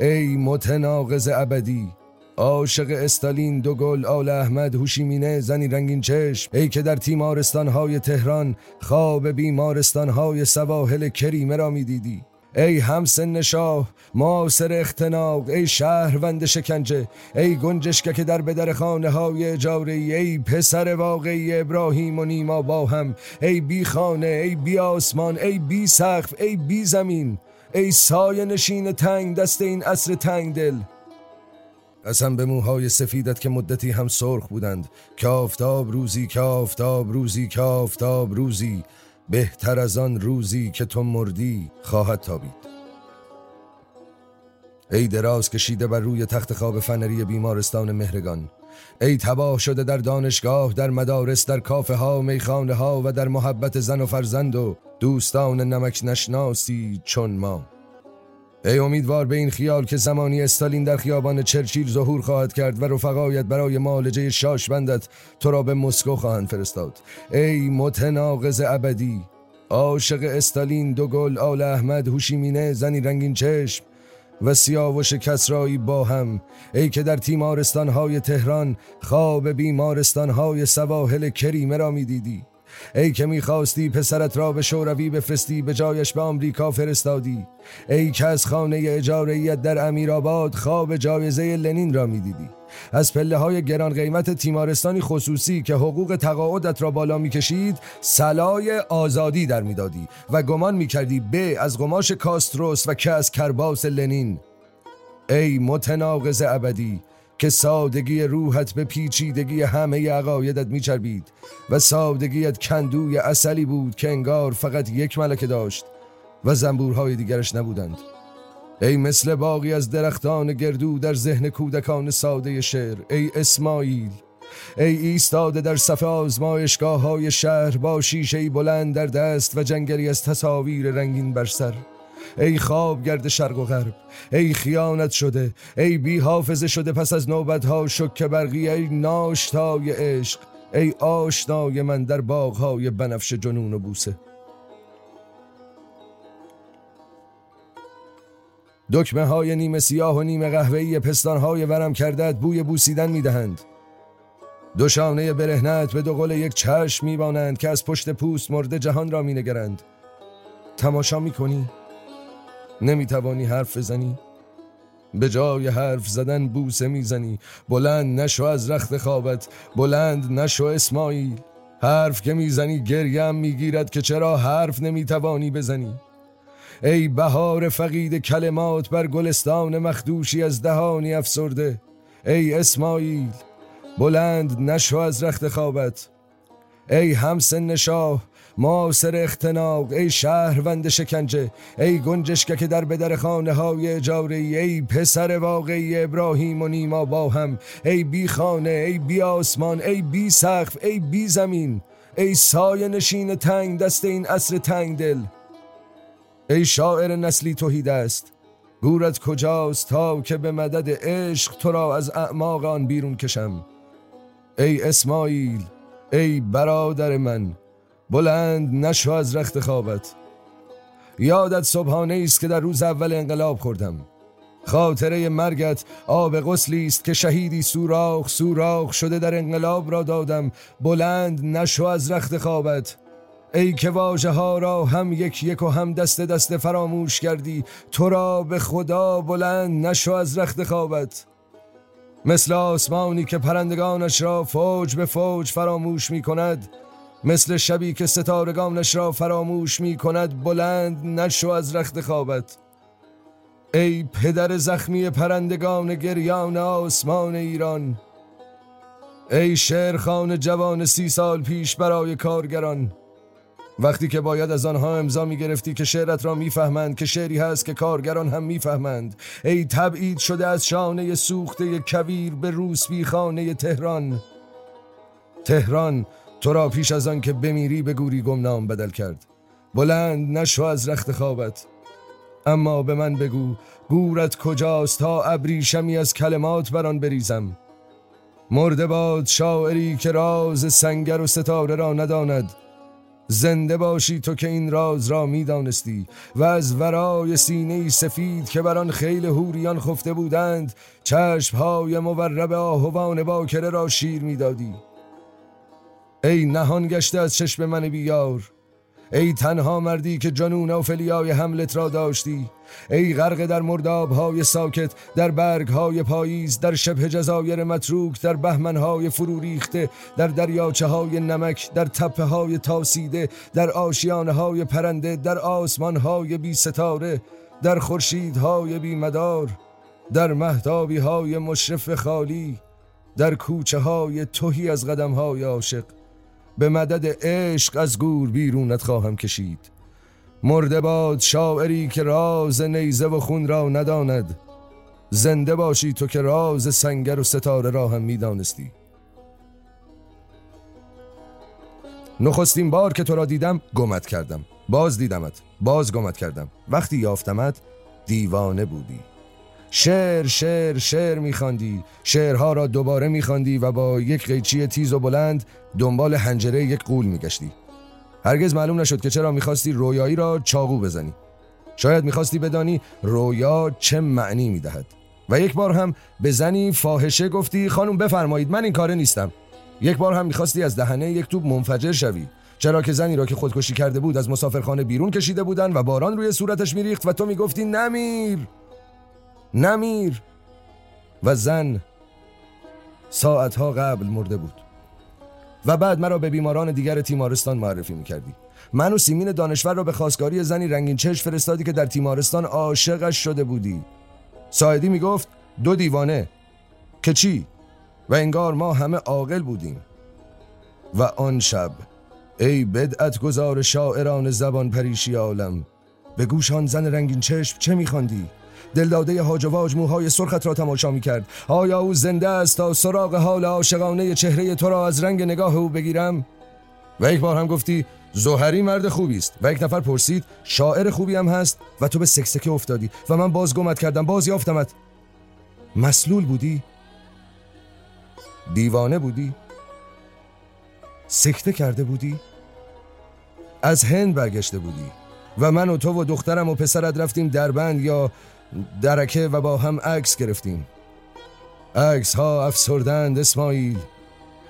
ای متناقض ابدی عاشق استالین دو گل آل احمد هوشیمینه زنی رنگین چشم ای که در تیمارستانهای تهران خواب بیمارستانهای سواحل کریمه را می‌دیدی. ای همسن شاه معاصر اختناق ای شهروند شکنجه ای گنجشکه که در بدر خانه های اجاره ای پسر واقعی ابراهیم و نیما با هم ای بی خانه ای بی آسمان ای بی سقف ای بی زمین. ای سایه نشین تنگ دست این عصر تنگ دل قسم به موهای سفیدت که مدتی هم سرخ بودند. که آفتاب روزی که آفتاب روزی که روزی. بهتر از آن روزی که تو مردی خواهد تابید. ای دراز کشیده بر روی تخت خواب فنری بیمارستان مهرگان ای تباه شده در دانشگاه در مدارس در کافه ها میخانه ها و در محبت زن و فرزند و دوستان نمک نشناسی چون ما. ای امیدوار به این خیال که زمانی استالین در خیابان چرچیل ظهور خواهد کرد و رفقایت برای معالجه شاش بندت تو را به مسکو خواهند فرستاد. ای متناقض ابدی عاشق استالین دو گل آل احمد هوشیمینه زنی رنگین چشم و سیاوش کسرایی با هم. ای که در تیمارستانهای تهران خواب بیمارستانهای سواحل کریمه را می‌دیدی. ای که می‌خواستی پسرت را به شوروی بفرستی به جایش به آمریکا فرستادی. ای که از خانه اجارهیت در امیرآباد خواب جایزه لنین را می‌دیدی. از پله های گران قیمت تیمارستانی خصوصی که حقوق تقاعدت را بالا می‌کشید سلای آزادی در می‌دادی و گمان می‌کردی به از قماش کاستروس و که از کرباس لنین. ای متناقض ابدی که سادگی روحت به پیچیدگی همه عقایدت میچربید و سادگیت کندوی اصلی بود که انگار فقط یک ملکه داشت و زنبورهای دیگرش نبودند. ای مثل باقی از درختان گردو در ذهن کودکان ساده شعر ای اسماعیل ای ایستاده در صف آزمایشگاه های شهر با شیشه بلند در دست و جنگلی از تصاویر رنگین بر سر. ای خواب گرد شرق و غرب ای خیانت شده ای بی حافظه شده پس از نوبت ها شک برقی ای ناشتای عشق ای آشنای من در باغهای بنفش جنون و بوسه. دکمه های نیمه سیاه و نیمه قهوه‌ای پستان های ورم کردت بوی بوسیدن می‌دهند. دو شانه برهنت به دو قل یک چشم میبانند که از پشت پوست مرده جهان را مینگرند. تماشا می‌کنی؟ نمی‌توانی حرف بزنی؟ به جای حرف زدن بوسه می‌زنی. بلند نشو از رخت خوابت. بلند نشو اسماعیل. حرف که می‌زنی گریم می‌گیرد که چرا حرف نمی‌توانی بزنی؟ ای بهار فقید کلمات بر گلستان مخدوشی از دهانی افسرده. ای اسماعیل بلند نشو از رخت خوابت. ای همسن شاه معاصر اختناق ای شهروند شکنجه. ای گنجشکه که در بدر خانه های اجاره ای پسر واقعی ابراهیم و نیما با هم. ای بی خانه ای بی آسمان ای بی سقف ای بی زمین. ای سایه نشین تنگ دست این عصر تنگ دل. ای شاعر نسلی توحید است گورت کجاست تا که به مدد عشق تو را از اعماق آن بیرون کشم. ای اسماعیل ای برادر من بلند نشو از رخت خوابت. یادت صبحانه است که در روز اول انقلاب خوردم. خاطره مرگت آب غسلی است که شهیدی سوراخ سوراخ شده در انقلاب را دادم. بلند نشو از رخت خوابت. ای که واجه ها را هم یک یک و هم دست دست فراموش کردی تو را به خدا بلند نشو از رخت خوابت. مثل آسمانی که پرندگانش را فوج به فوج فراموش می کند مثل شبی که ستارگانش را فراموش می کند بلند نشو از رخت خوابت. ای پدر زخمی پرندگان گریان آسمان ایران ای شعرخان جوان سی سال پیش برای کارگران وقتی که باید از آنها امضا می گرفتی که شعرت را می‌فهمند که شعری هست که کارگران هم می‌فهمند. ای تبعید شده از شانه سوخته کویر به روسبی خانه تهران. تهران تو را پیش از آن که بمیری به گوری گمنام بدل کرد. بلند نشو از رخت خوابت. اما به من بگو گورت کجاست تا ابریشمی از کلمات بران بریزم. مرده باد شاعری که راز سنگر و ستاره را نداند. زنده باشی تو که این راز را می‌دانستی و از ورای سینه سفید که بر آن خیل هوریان خفته بودند چشمهای مورب آهوان باکره را شیر می‌دادی. ای نهان گشته از چشم من بیار. ای تنها مردی که جنون اوفلیای حملت را داشتی ای غرق در مردابهای ساکت در برگهای پاییز در شبه جزایر متروک در بهمنهای فرو ریخته در دریاچه های نمک در تپه های تاسیده در آشیانه های پرنده در آسمان های بی ستاره در خورشیدهای بی مدار در مهتابی های مشرف خالی در کوچه های توهی از قدم های عاشق. به مدد عشق از گور بیرونت خواهم کشید. مرده باد شاعری که راز نیزه و خون را نداند. زنده باشی تو که راز سنگر و ستاره را هم می‌دانستی. نخستین بار که تو را دیدم گمت کردم. باز دیدمت باز گمت کردم. وقتی یافتمت دیوانه بودی. شعر شعر شعر میخواندی. شعرها را دوباره میخواندی و با یک قیچی تیز و بلند دنبال حنجره یک قول میگشتی. هرگز معلوم نشد که چرا می‌خواستی رویایی را چاقو بزنی. شاید می‌خواستی بدانی رویا چه معنی می‌دهد. و یک بار هم به زنی فاحشه گفتی خانم بفرمایید من این کاره نیستم. یک بار هم می‌خواستی از دهنه یک توپ منفجر شوی. چرا که زنی را که خودکشی کرده بود از مسافرخانه بیرون کشیده بودند و باران روی صورتش میریخت و تو می‌گفتی نمیر! نمیر و زن ساعتها قبل مرده بود و بعد مرا به بیماران دیگر تیمارستان معرفی می‌کردی من و سیمین دانشور را به خواستگاری زنی رنگین چشم فرستادی که در تیمارستان عاشقش شده بودی ساعدی می‌گفت دو دیوانه که چی؟ و انگار ما همه عاقل بودیم و آن شب ای بدعت گذار شاعران زبان پریشی عالم به گوش آن زن رنگین چشم چه میخواندی؟ دلداده هاج واج موهای سرخت را تماشا می کرد آیا او زنده است تا سراغ حال عاشقانه چهره تو را از رنگ نگاه او بگیرم؟ و یک بار هم گفتی زهری مرد خوبی است. و یک نفر پرسید شاعر خوبی هم هست؟ و تو به سکسکه افتادی. و من باز گمت کردم باز یافتمت. مسلول بودی؟ دیوانه بودی؟ سکته کرده بودی؟ از هند برگشته بودی؟ و من و تو و دخترم و پسرت رفتیم دربند یا درکه و با هم عکس گرفتیم. عکس ها افسردند اسماعیل.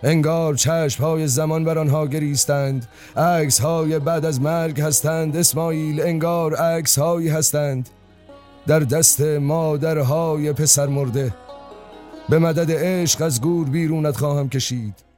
انگار چشم های زمان بر آنها گریستند. عکس های بعد از مرگ هستند اسماعیل. انگار عکس هایی هستند. در دست مادرهای پسر مرده به مدد عشق از گور بیرونت خواهم کشید.